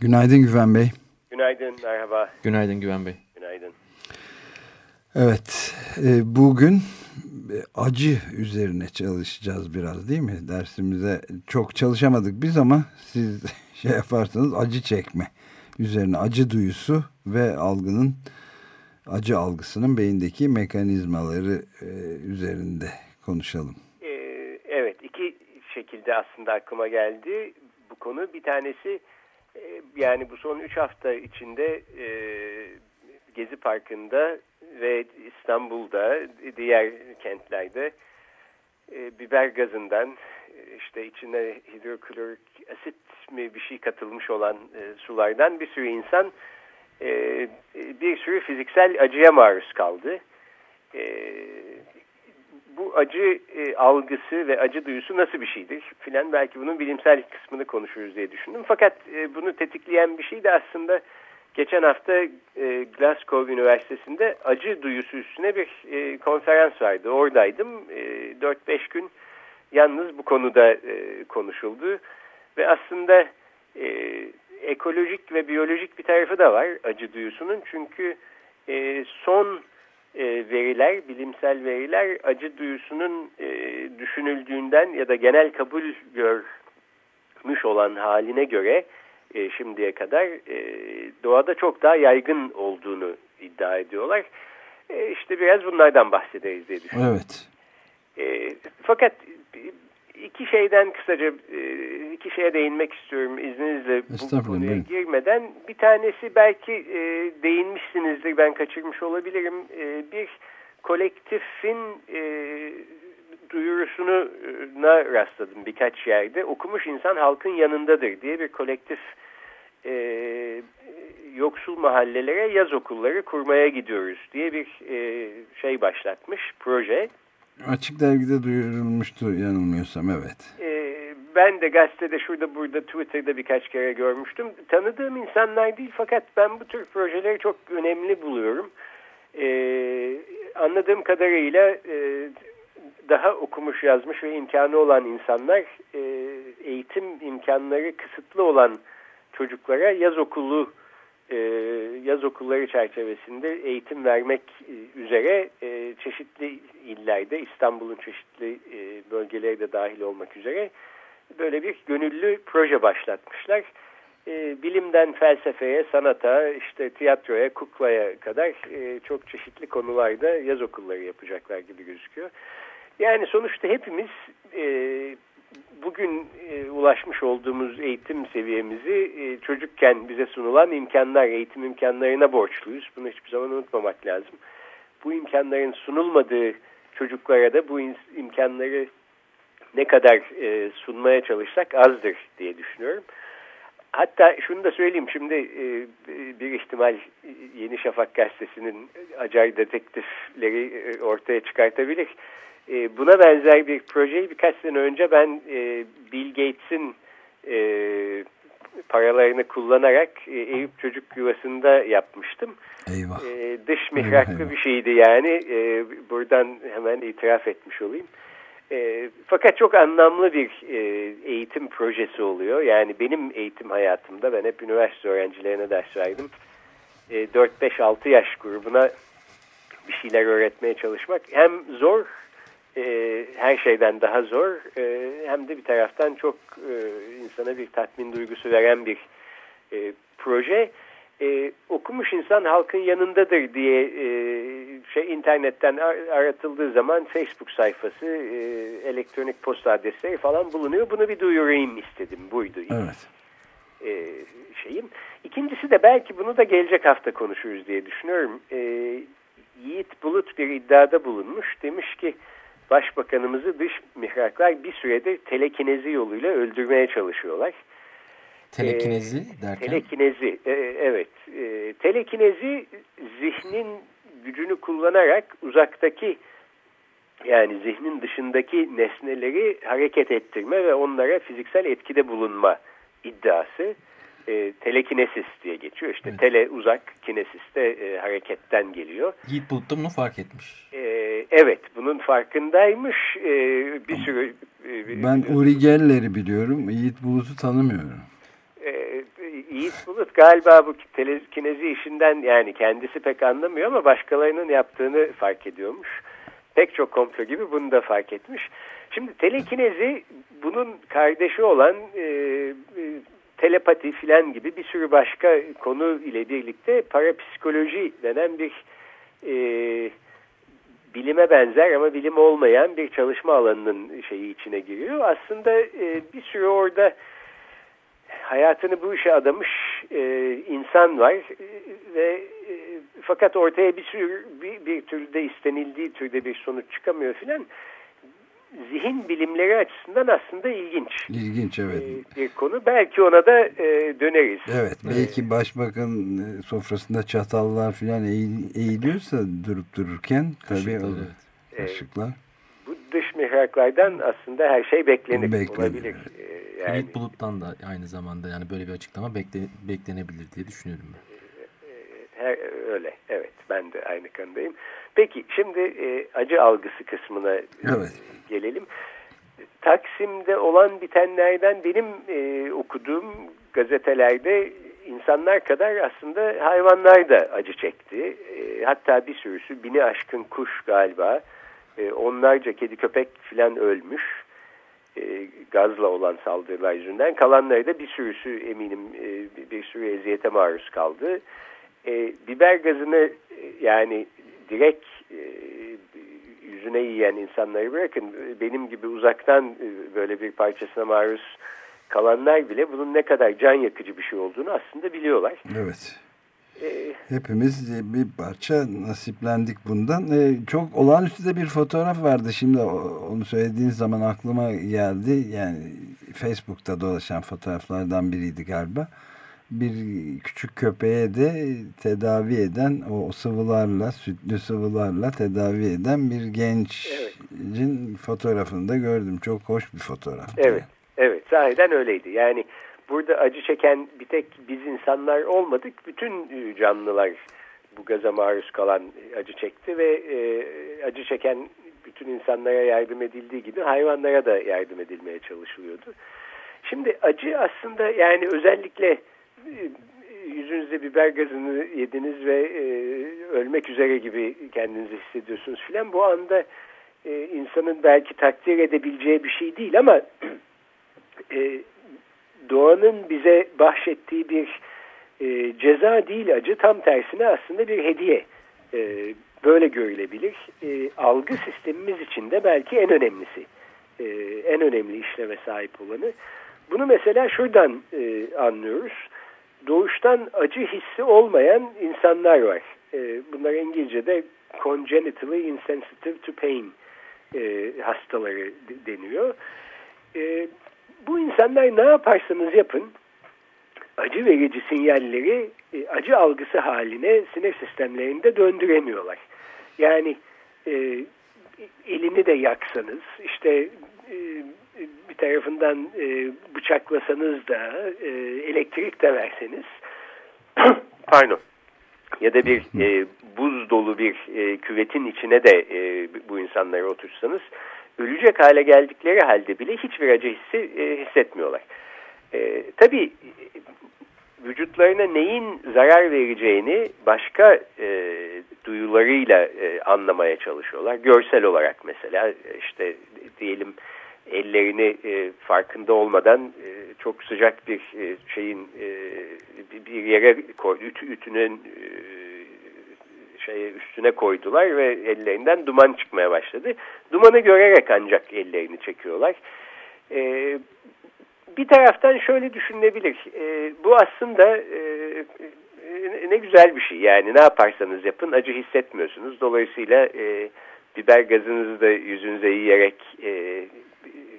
Günaydın Güven Bey. Günaydın, merhaba. Günaydın Güven Bey. Günaydın. Evet, e, bugün e, acı üzerine çalışacağız biraz değil mi? Dersimize çok çalışamadık biz ama siz şey yaparsanız acı çekme üzerine acı duyusu ve algının acı algısının beyindeki mekanizmaları e, üzerinde konuşalım. Ee, evet, iki şekilde aslında aklıma geldi bu konu. Bir tanesi yani bu son üç hafta içinde e, Gezi Parkı'nda ve İstanbul'da, diğer kentlerde e, biber gazından işte içine hidroklorik asit mi bir şey katılmış olan e, sulardan bir sürü insan e, bir sürü fiziksel acıya maruz kaldı. E, bu acı e, algısı ve acı duyusu nasıl bir şeydir filan belki bunun bilimsel kısmını konuşuruz diye düşündüm. Fakat e, bunu tetikleyen bir şey de aslında geçen hafta e, Glasgow Üniversitesi'nde acı duyusu üstüne bir e, konferans vardı. Oradaydım. E, 4-5 gün yalnız bu konuda e, konuşuldu. Ve aslında e, ekolojik ve biyolojik bir tarafı da var acı duyusunun. Çünkü e, son e, veriler, bilimsel veriler acı duyusunun e, düşünüldüğünden ya da genel kabul görmüş olan haline göre e, şimdiye kadar e, doğada çok daha yaygın olduğunu iddia ediyorlar. E, işte biraz bunlardan bahsederiz diye düşünüyorum. Evet. E, fakat iki şeyden kısaca e, iki şeye değinmek istiyorum izninizle bu konuya girmeden. Bir tanesi belki e, değinmişsinizdir ben kaçırmış olabilirim. E, bir kolektifin e, duyurusuna rastladım birkaç yerde. Okumuş insan halkın yanındadır diye bir kolektif e, yoksul mahallelere yaz okulları kurmaya gidiyoruz diye bir e, şey başlatmış proje. Açık dergide duyurulmuştu yanılmıyorsam evet. E, ben de gazetede şurada burada Twitter'da birkaç kere görmüştüm. Tanıdığım insanlar değil fakat ben bu tür projeleri çok önemli buluyorum. E, anladığım kadarıyla e, daha okumuş yazmış ve imkanı olan insanlar e, eğitim imkanları kısıtlı olan çocuklara yaz okulu e, yaz okulları çerçevesinde eğitim vermek e, üzere e, çeşitli illerde İstanbul'un çeşitli e, bölgeleri de dahil olmak üzere böyle bir gönüllü proje başlatmışlar. E, bilimden felsefeye, sanata, işte tiyatroya, kuklaya kadar e, çok çeşitli konularda yaz okulları yapacaklar gibi gözüküyor. Yani sonuçta hepimiz e, bugün e, ulaşmış olduğumuz eğitim seviyemizi e, çocukken bize sunulan imkanlar, eğitim imkanlarına borçluyuz. Bunu hiçbir zaman unutmamak lazım. Bu imkanların sunulmadığı çocuklara da bu imkanları ne kadar e, sunmaya çalışsak azdır diye düşünüyorum. Hatta şunu da söyleyeyim şimdi e, bir ihtimal Yeni Şafak gazetesinin acar detektifleri e, ortaya çıkartabilir. E, buna benzer bir projeyi birkaç sene önce ben e, Bill Gates'in e, paralarını kullanarak e, Eyüp Çocuk Yuvası'nda yapmıştım. Eyvah. E, dış mihraklı eyvah, eyvah. bir şeydi yani. E, buradan hemen itiraf etmiş olayım. E, fakat çok anlamlı bir e, eğitim projesi oluyor. Yani benim eğitim hayatımda ben hep üniversite öğrencilerine ders verdim. E, 4-5-6 yaş grubuna bir şeyler öğretmeye çalışmak hem zor e, her şeyden daha zor e, hem de bir taraftan çok e, insana bir tatmin duygusu veren bir e, proje. E, okumuş insan halkın yanındadır diye e, şey internetten aratıldığı zaman Facebook sayfası, e, elektronik posta adresleri falan bulunuyor. Bunu bir duyurayım istedim. Buydu. Evet. E, şeyim. İkincisi de belki bunu da gelecek hafta konuşuruz diye düşünüyorum. E, Yiğit Bulut bir iddiada bulunmuş. Demiş ki Başbakanımızı dış mihraklar bir süredir telekinezi yoluyla öldürmeye çalışıyorlar. Telekinezi derken? Telekinezi, e, evet. E, telekinezi zihnin gücünü kullanarak uzaktaki yani zihnin dışındaki nesneleri hareket ettirme ve onlara fiziksel etkide bulunma iddiası e, telekinesis diye geçiyor. İşte evet. tele uzak, kinesis de e, hareketten geliyor. Yiğit Bulut da bunu fark etmiş. E, evet, bunun farkındaymış. E, bir sürü... E, ben Uri Geller'i biliyorum, Yiğit Bulut'u tanımıyorum. E, Yiğit Bulut galiba bu telekinezi işinden yani kendisi pek anlamıyor ama başkalarının yaptığını fark ediyormuş. Pek çok komplo gibi bunu da fark etmiş. Şimdi telekinezi bunun kardeşi olan e, e, telepati filan gibi bir sürü başka konu ile birlikte parapsikoloji denen bir e, bilime benzer ama bilim olmayan bir çalışma alanının şeyi içine giriyor. Aslında e, bir sürü orada hayatını bu işe adamış e, insan var e, ve e, fakat ortaya bir sürü bir, bir türde istenildiği türde bir sonuç çıkamıyor filan zihin bilimleri açısından aslında ilginç. İlginç evet. Ee, bir konu. Belki ona da e, döneriz. Evet. Belki ee, başbakan e, sofrasında çatallar falan eğiliyorsa durup dururken tabii o kaşıklar. bu dış mihraklardan aslında her şey beklenir. Beklenir. Olabilir. Ee, yani, Ümit Bulut'tan da aynı zamanda yani böyle bir açıklama bekle, beklenebilir diye düşünüyorum ben. Her, öyle. Evet. Ben de aynı kanıdayım. Peki şimdi e, acı algısı kısmına evet. gelelim. Taksim'de olan bitenlerden benim e, okuduğum gazetelerde insanlar kadar aslında hayvanlar da acı çekti. E, hatta bir sürüsü bini aşkın kuş galiba. E, onlarca kedi köpek filan ölmüş. E, gazla olan saldırılar yüzünden. Kalanları da bir sürüsü eminim e, bir sürü eziyete maruz kaldı. E, biber gazını e, yani direkt e, yüzüne yiyen insanları bırakın benim gibi uzaktan e, böyle bir parçasına maruz kalanlar bile bunun ne kadar can yakıcı bir şey olduğunu aslında biliyorlar. Evet. Ee, Hepimiz bir parça nasiplendik bundan. Ee, çok olağanüstü de bir fotoğraf vardı. Şimdi onu söylediğiniz zaman aklıma geldi. Yani Facebook'ta dolaşan fotoğraflardan biriydi galiba bir küçük köpeğe de tedavi eden o sıvılarla sütlü sıvılarla tedavi eden bir gencin evet. fotoğrafını da gördüm. Çok hoş bir fotoğraf. Evet. Evet sahiden öyleydi. Yani burada acı çeken bir tek biz insanlar olmadık. Bütün canlılar bu gaza maruz kalan acı çekti ve e, acı çeken bütün insanlara yardım edildiği gibi hayvanlara da yardım edilmeye çalışılıyordu. Şimdi acı aslında yani özellikle yüzünüzde biber gazını yediniz ve e, ölmek üzere gibi kendinizi hissediyorsunuz filan. Bu anda e, insanın belki takdir edebileceği bir şey değil ama e, doğanın bize bahşettiği bir e, ceza değil acı tam tersine aslında bir hediye. E, böyle görülebilir. E, algı sistemimiz için de belki en önemlisi. E, en önemli işleme sahip olanı. Bunu mesela şuradan e, anlıyoruz doğuştan acı hissi olmayan insanlar var. E, bunlar İngilizce'de congenitally insensitive to pain e, hastaları deniyor. E, bu insanlar ne yaparsanız yapın acı verici sinyalleri e, acı algısı haline sinir sistemlerinde döndüremiyorlar. Yani e, elini de yaksanız işte e, bir tarafından e, bıçaklasanız da e, elektrik de verseniz pardon ya da bir e, buz dolu bir e, küvetin içine de e, bu insanları otursanız ölecek hale geldikleri halde bile hiçbir acı hissi e, hissetmiyorlar. E, tabii vücutlarına neyin zarar vereceğini başka e, duyularıyla e, anlamaya çalışıyorlar. Görsel olarak mesela işte diyelim ellerini e, farkında olmadan e, çok sıcak bir e, şeyin e, bir yere koy, ütü, ütünün e, şeye üstüne koydular ve ellerinden duman çıkmaya başladı. Dumanı görerek ancak ellerini çekiyorlar. E, bir taraftan şöyle düşünülebilir. E, bu aslında e, ne güzel bir şey. Yani ne yaparsanız yapın acı hissetmiyorsunuz. Dolayısıyla e, biber gazınızı da yüzünüze yiyerek e,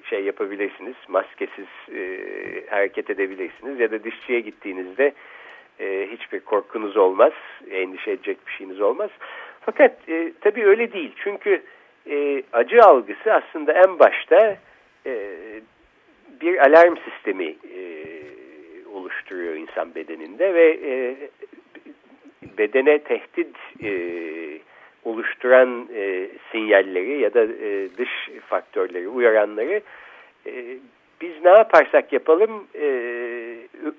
şey yapabilirsiniz. Maskesiz e, hareket edebilirsiniz. Ya da dişçiye gittiğinizde e, hiçbir korkunuz olmaz. Endişe edecek bir şeyiniz olmaz. Fakat e, tabii öyle değil. Çünkü e, acı algısı aslında en başta e, bir alarm sistemi e, oluşturuyor insan bedeninde ve e, bedene tehdit e, oluşturan e, sinyalleri ya da e, dış faktörleri, uyaranları e, biz ne yaparsak yapalım e,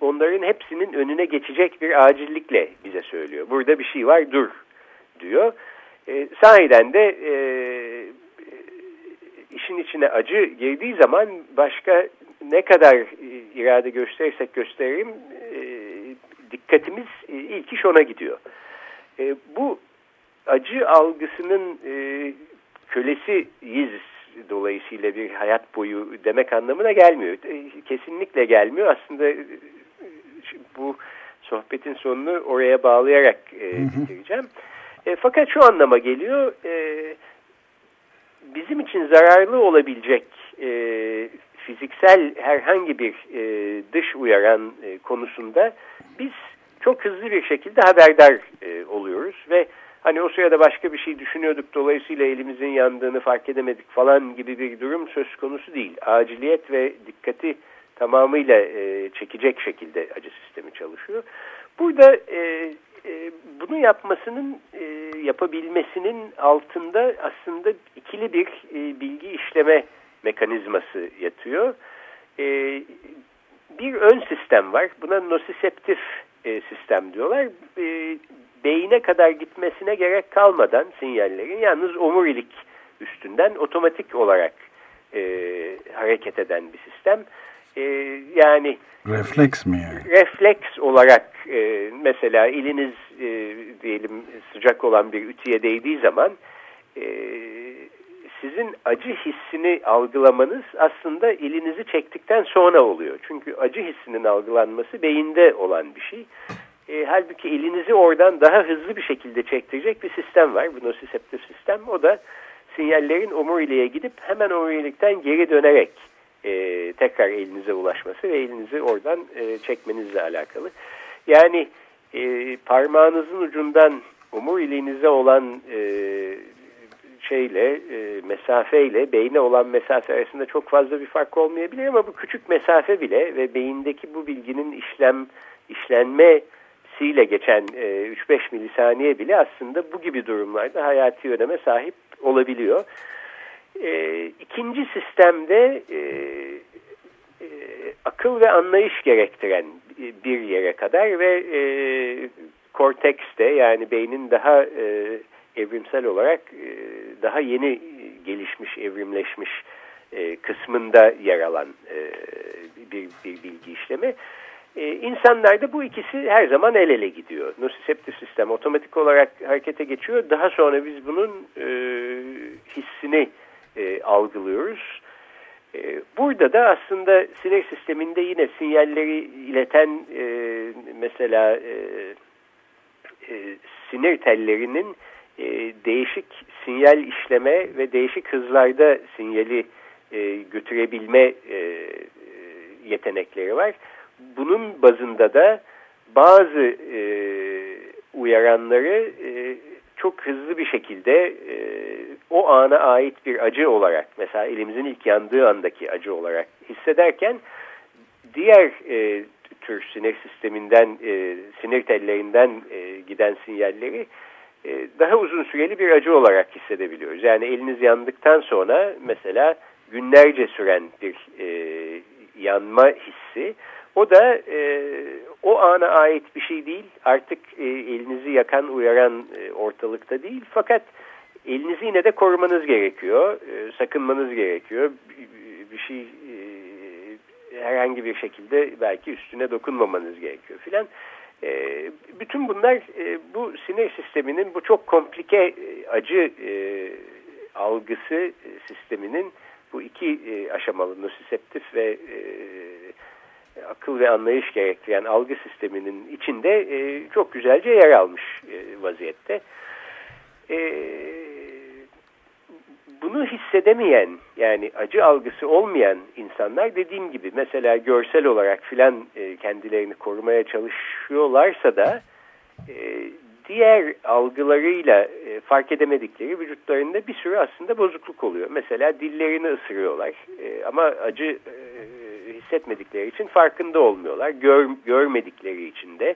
onların hepsinin önüne geçecek bir acillikle bize söylüyor. Burada bir şey var dur diyor. E, sahiden de e, işin içine acı girdiği zaman başka ne kadar irade gösterirsek gösterelim e, dikkatimiz e, ilk iş ona gidiyor. E, bu acı algısının e, kölesiyiz dolayısıyla bir hayat boyu demek anlamına gelmiyor. E, kesinlikle gelmiyor. Aslında e, bu sohbetin sonunu oraya bağlayarak e, bitireceğim. E, fakat şu anlama geliyor. E, bizim için zararlı olabilecek e, fiziksel herhangi bir e, dış uyaran e, konusunda biz çok hızlı bir şekilde haberdar e, oluyoruz ve hani o sırada başka bir şey düşünüyorduk dolayısıyla elimizin yandığını fark edemedik falan gibi bir durum söz konusu değil. Aciliyet ve dikkati tamamıyla e, çekecek şekilde acı sistemi çalışıyor. Burada e, e, bunu yapmasının e, yapabilmesinin altında aslında ikili bir e, bilgi işleme mekanizması yatıyor. E, bir ön sistem var. Buna nosiseptif e, sistem diyorlar. E, beyine kadar gitmesine gerek kalmadan sinyallerin yalnız omurilik üstünden otomatik olarak e, hareket eden bir sistem. E, yani refleks mi yani? Refleks olarak e, mesela eliniz e, diyelim sıcak olan bir ütüye değdiği zaman e, sizin acı hissini algılamanız aslında elinizi çektikten sonra oluyor. Çünkü acı hissinin algılanması beyinde olan bir şey. E, halbuki elinizi oradan daha hızlı bir şekilde çektirecek bir sistem var. Bu nosiseptif sistem. O da sinyallerin omuriliğe gidip hemen omurilikten geri dönerek e, tekrar elinize ulaşması ve elinizi oradan e, çekmenizle alakalı. Yani e, parmağınızın ucundan omuriliğinize olan e, şeyle, e, mesafeyle beyne olan mesafe arasında çok fazla bir fark olmayabilir ama bu küçük mesafe bile ve beyindeki bu bilginin işlem işlenmesiyle geçen e, 3-5 milisaniye bile aslında bu gibi durumlarda hayati öneme sahip olabiliyor. E, ikinci sistemde e, e, akıl ve anlayış gerektiren bir yere kadar ve e, kortekste yani beynin daha e, evrimsel olarak e, daha yeni gelişmiş, evrimleşmiş e, kısmında yer alan e, bir, bir bilgi işlemi. İnsanlarda bu ikisi her zaman el ele gidiyor. Nosiseptif sistem otomatik olarak harekete geçiyor. Daha sonra biz bunun hissini algılıyoruz. Burada da aslında sinir sisteminde yine sinyalleri ileten mesela sinir tellerinin e, değişik sinyal işleme ve değişik hızlarda sinyali e, götürebilme e, yetenekleri var. Bunun bazında da bazı e, uyaranları e, çok hızlı bir şekilde e, o ana ait bir acı olarak mesela elimizin ilk yandığı andaki acı olarak hissederken diğer e, tür sinir sisteminden e, sinir tellerinden e, giden sinyalleri e, daha uzun süreli bir acı olarak hissedebiliyoruz. Yani eliniz yandıktan sonra mesela günlerce süren bir e, yanma hissi o da e, o ana ait bir şey değil. Artık e, elinizi yakan, uyaran e, ortalıkta değil. Fakat elinizi yine de korumanız gerekiyor. E, sakınmanız gerekiyor. Bir, bir şey e, herhangi bir şekilde belki üstüne dokunmamanız gerekiyor filan. E, bütün bunlar e, bu sinir sisteminin bu çok komplike e, acı e, algısı e, sisteminin bu iki e, aşamalı nosiseptif ve e, akıl ve anlayış gerektiren algı sisteminin içinde e, çok güzelce yer almış e, vaziyette. E, bunu hissedemeyen yani acı algısı olmayan insanlar dediğim gibi mesela görsel olarak filan e, kendilerini korumaya çalışıyorlarsa da e, diğer algılarıyla e, fark edemedikleri vücutlarında bir sürü aslında bozukluk oluyor. Mesela dillerini ısırıyorlar e, ama acı e, hissetmedikleri için farkında olmuyorlar. Gör, görmedikleri için de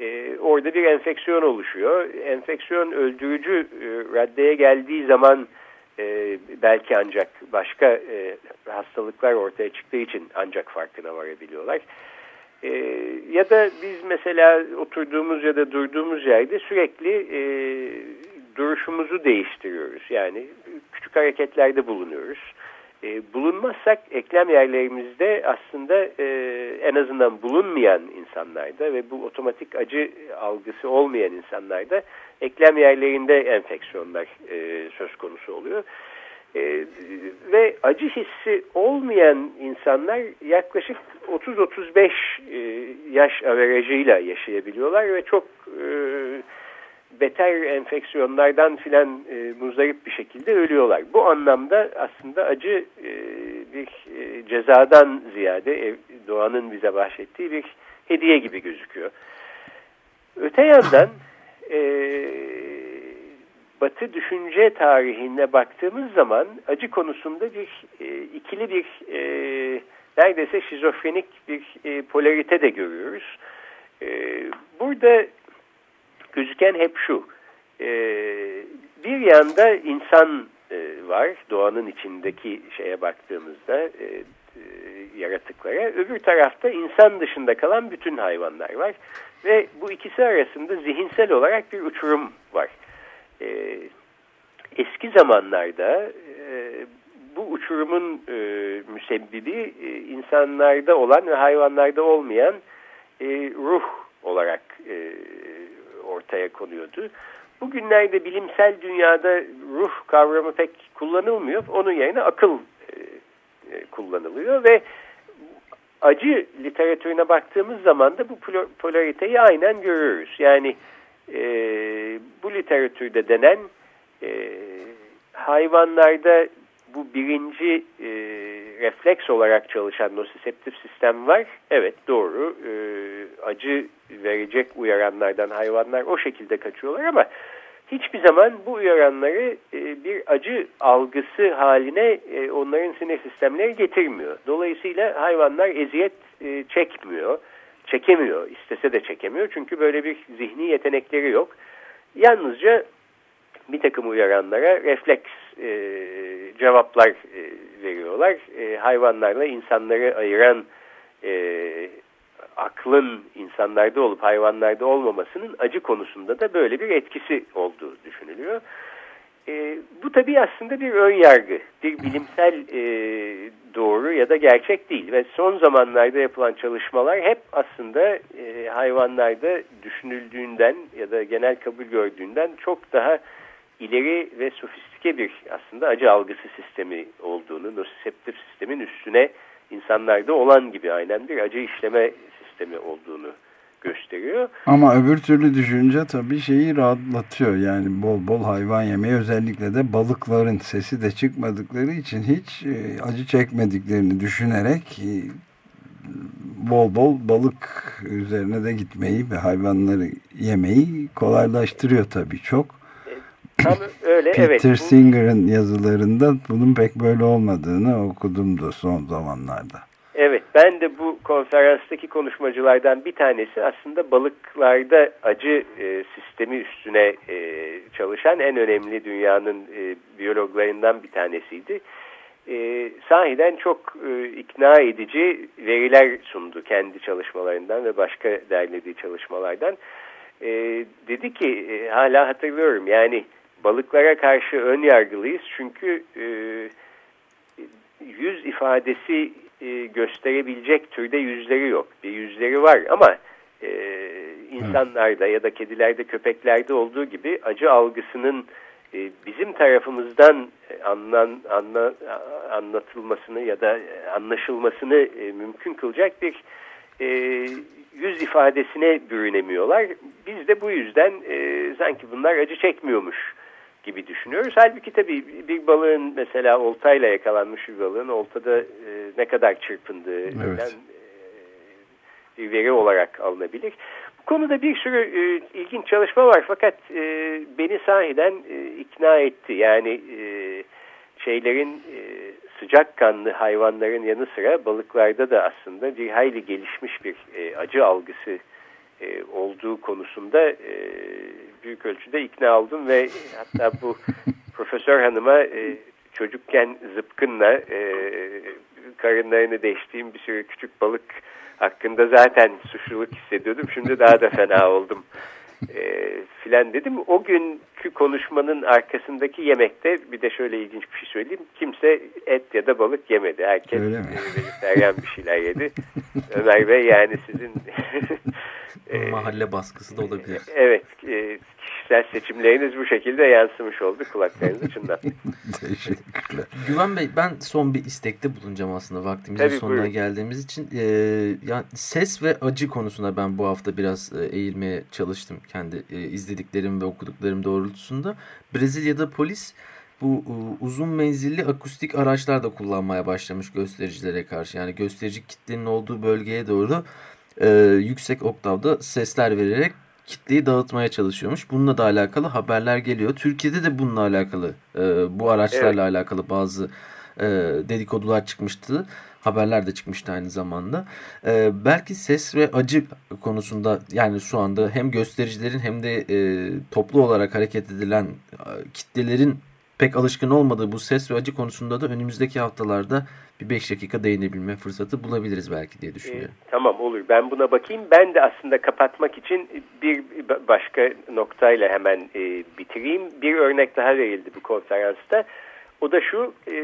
e, orada bir enfeksiyon oluşuyor. Enfeksiyon öldürücü e, raddeye geldiği zaman e, belki ancak başka e, hastalıklar ortaya çıktığı için ancak farkına varabiliyorlar. E, ya da biz mesela oturduğumuz ya da durduğumuz yerde sürekli e, duruşumuzu değiştiriyoruz. Yani küçük hareketlerde bulunuyoruz. E, bulunmazsak eklem yerlerimizde aslında e, en azından bulunmayan insanlarda ve bu otomatik acı algısı olmayan insanlarda eklem yerlerinde enfeksiyonlar e, söz konusu oluyor. E, ve acı hissi olmayan insanlar yaklaşık 30-35 e, yaş averajıyla yaşayabiliyorlar ve çok e, beter enfeksiyonlardan filan e, muzdarip bir şekilde ölüyorlar. Bu anlamda aslında acı e, bir e, cezadan ziyade e, doğanın bize bahşettiği bir hediye gibi gözüküyor. Öte yandan e, Batı düşünce tarihine baktığımız zaman acı konusunda bir e, ikili bir e, neredeyse şizofrenik bir e, polarite de görüyoruz. E, burada gözüken hep şu. E, bir yanda insan e, var doğanın içindeki şeye baktığımızda e, e, yaratıklara. Öbür tarafta insan dışında kalan bütün hayvanlar var. Ve bu ikisi arasında zihinsel olarak bir uçurum var. E, eski zamanlarda e, bu uçurumun e, müsebbibi e, insanlarda olan ve hayvanlarda olmayan e, ruh olarak e, ortaya konuyordu. Bugünlerde bilimsel dünyada ruh kavramı pek kullanılmıyor. Onun yerine akıl e, e, kullanılıyor ve acı literatürüne baktığımız zaman da bu polariteyi aynen görüyoruz. Yani e, bu literatürde denen e, hayvanlarda bu birinci e, refleks olarak çalışan nosiseptif sistem var. Evet doğru. E, acı verecek uyaranlardan hayvanlar o şekilde kaçıyorlar ama hiçbir zaman bu uyaranları e, bir acı algısı haline e, onların sinir sistemleri getirmiyor. Dolayısıyla hayvanlar eziyet e, çekmiyor, çekemiyor, istese de çekemiyor çünkü böyle bir zihni yetenekleri yok. Yalnızca bir takım uyaranlara refleks e, cevaplar e, veriyorlar. E, hayvanlarla insanları ayıran e, aklın insanlarda olup hayvanlarda olmamasının acı konusunda da böyle bir etkisi olduğu düşünülüyor. E, bu tabii aslında bir ön yargı, bir bilimsel e, doğru ya da gerçek değil. Ve son zamanlarda yapılan çalışmalar hep aslında e, hayvanlarda düşünüldüğünden ya da genel kabul gördüğünden çok daha ileri ve sofistike bir aslında acı algısı sistemi olduğunu, nosiseptif sistemin üstüne insanlarda olan gibi aynen bir acı işleme sistemi olduğunu gösteriyor. Ama öbür türlü düşünce tabii şeyi rahatlatıyor. Yani bol bol hayvan yemeği özellikle de balıkların sesi de çıkmadıkları için hiç e, acı çekmediklerini düşünerek e, bol bol balık üzerine de gitmeyi ve hayvanları yemeyi kolaylaştırıyor tabii çok. Öyle Peter evet. Singer'ın yazılarında bunun pek böyle olmadığını okudum da son zamanlarda. Evet ben de bu konferanstaki konuşmacılardan bir tanesi aslında balıklarda acı e, sistemi üstüne e, çalışan en önemli dünyanın e, biyologlarından bir tanesiydi. E, sahiden çok e, ikna edici veriler sundu kendi çalışmalarından ve başka derlediği çalışmalardan. E, dedi ki e, hala hatırlıyorum yani balıklara karşı ön yargılıyız çünkü e, yüz ifadesi e, gösterebilecek türde yüzleri yok. Bir yüzleri var ama e, insanlarda ya da kedilerde, köpeklerde olduğu gibi acı algısının e, bizim tarafımızdan anlan, anla, anlatılmasını ya da anlaşılmasını e, mümkün kılacak bir e, yüz ifadesine bürünemiyorlar. Biz de bu yüzden e, sanki bunlar acı çekmiyormuş gibi düşünüyoruz. Halbuki tabii bir balığın mesela oltayla yakalanmış bir balığın oltada e, ne kadar çırpındığı evet. e, bir veri olarak alınabilir. Bu konuda bir sürü e, ilginç çalışma var fakat e, beni sahiden e, ikna etti. Yani e, şeylerin e, sıcakkanlı hayvanların yanı sıra balıklarda da aslında bir hayli gelişmiş bir e, acı algısı e, olduğu konusunda e, büyük ölçüde ikna oldum ve hatta bu profesör hanıma e, çocukken zıpkınla e, karınlarını değiştiğim bir sürü küçük balık hakkında zaten suçluluk hissediyordum. Şimdi daha da fena oldum e, filan dedim. O günkü konuşmanın arkasındaki yemekte bir de şöyle ilginç bir şey söyleyeyim. Kimse et ya da balık yemedi. Herkes vejetaryen bir şeyler yedi. Ömer Bey yani sizin mahalle baskısı da olabilir. Evet. E, kişisel seçimleriniz bu şekilde yansımış oldu. Kulaklarınızı çınlattık. Teşekkürler. Güven Bey ben son bir istekte bulunacağım aslında vaktimizin Tabii, sonuna buyurun. geldiğimiz için. Ee, yani ses ve acı konusunda ben bu hafta biraz e, eğilmeye çalıştım kendi e, izlediklerim ve okuduklarım doğrultusunda. Brezilya'da polis bu e, uzun menzilli akustik araçlar da kullanmaya başlamış göstericilere karşı. Yani gösterici kitlenin olduğu bölgeye doğru e, yüksek oktavda sesler vererek kitleyi dağıtmaya çalışıyormuş. Bununla da alakalı haberler geliyor. Türkiye'de de bununla alakalı e, bu araçlarla evet. alakalı bazı e, dedikodular çıkmıştı. Haberler de çıkmıştı aynı zamanda. E, belki ses ve acı konusunda yani şu anda hem göstericilerin hem de e, toplu olarak hareket edilen e, kitlelerin pek alışkın olmadığı bu ses ve acı konusunda da önümüzdeki haftalarda bir beş dakika değinebilme fırsatı bulabiliriz belki diye düşünüyorum. E, tamam olur ben buna bakayım. Ben de aslında kapatmak için bir başka noktayla hemen e, bitireyim. Bir örnek daha verildi bu konferansta. O da şu e,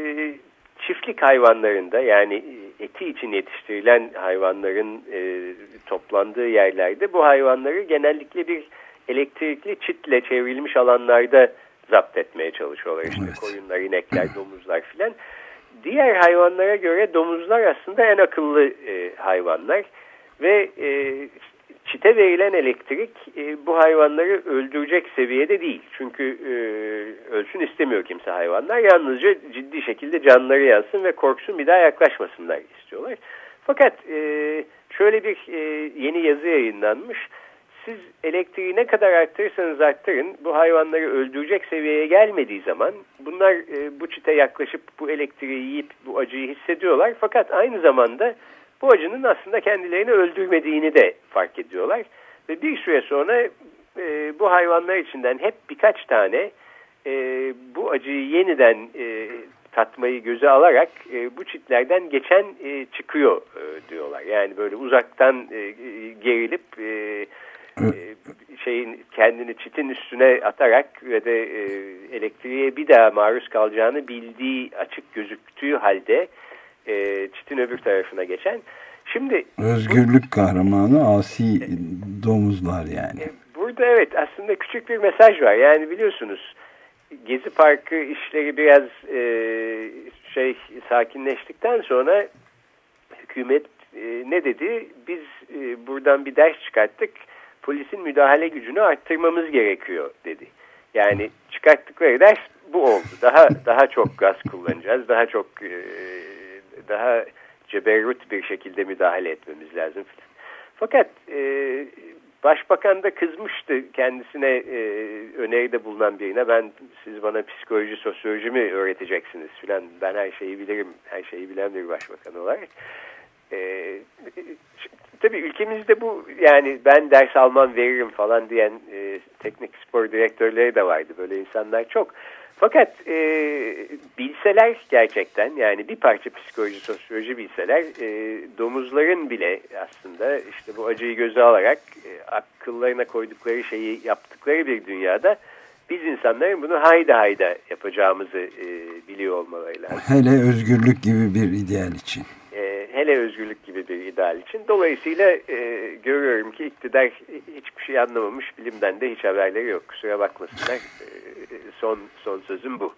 çiftlik hayvanlarında yani e, eti için yetiştirilen hayvanların e, toplandığı yerlerde bu hayvanları genellikle bir elektrikli çitle çevrilmiş alanlarda zapt etmeye çalışıyorlar. İşte evet. koyunlar, inekler, domuzlar filan. Diğer hayvanlara göre domuzlar aslında en akıllı e, hayvanlar ve e, çite verilen elektrik e, bu hayvanları öldürecek seviyede değil. Çünkü e, ölsün istemiyor kimse hayvanlar. Yalnızca ciddi şekilde canları yansın ve korksun bir daha yaklaşmasınlar istiyorlar. Fakat e, şöyle bir e, yeni yazı yayınlanmış siz elektriği ne kadar arttırırsanız arttırın bu hayvanları öldürecek seviyeye gelmediği zaman bunlar e, bu çite yaklaşıp bu elektriği yiyip bu acıyı hissediyorlar. Fakat aynı zamanda bu acının aslında kendilerini öldürmediğini de fark ediyorlar. Ve bir süre sonra e, bu hayvanlar içinden hep birkaç tane e, bu acıyı yeniden e, tatmayı göze alarak e, bu çitlerden geçen e, çıkıyor e, diyorlar. Yani böyle uzaktan e, gerilip e, e, şeyin kendini çitin üstüne atarak ve de e, elektriğe bir daha maruz kalacağını bildiği açık gözüktüğü halde e, çitin öbür tarafına geçen. Şimdi özgürlük bu, kahramanı asi domuzlar yani. E, burada evet aslında küçük bir mesaj var. Yani biliyorsunuz Gezi Parkı işleri biraz e, şey sakinleştikten sonra hükümet e, ne dedi? Biz e, buradan bir ders çıkarttık polisin müdahale gücünü arttırmamız gerekiyor dedi. Yani çıkarttıkları ders bu oldu. Daha daha çok gaz kullanacağız. Daha çok e, daha ceberrut bir şekilde müdahale etmemiz lazım. Fakat e, başbakan da kızmıştı kendisine e, öneride bulunan birine. Ben siz bana psikoloji, sosyoloji mi öğreteceksiniz filan. Ben her şeyi bilirim. Her şeyi bilen bir başbakan olarak. E, tabii ülkemizde bu yani ben ders almam veririm falan diyen e, teknik spor direktörleri de vardı. Böyle insanlar çok. Fakat e, bilseler gerçekten yani bir parça psikoloji, sosyoloji bilseler e, domuzların bile aslında işte bu acıyı göze alarak e, akıllarına koydukları şeyi yaptıkları bir dünyada biz insanların bunu hayda hayda yapacağımızı e, biliyor olmaları lazım. Hele özgürlük gibi bir ideal için hele özgürlük gibi bir ideal için. Dolayısıyla e, görüyorum ki iktidar hiçbir şey anlamamış. Bilimden de hiç haberleri yok. Kusura bakmasınlar. E, son, son sözüm bu.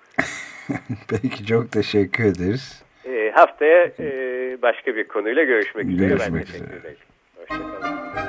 Peki çok teşekkür ederiz. E, haftaya e, başka bir konuyla görüşmek, görüşmek üzere. Ben teşekkür ederim. Hoşçakalın.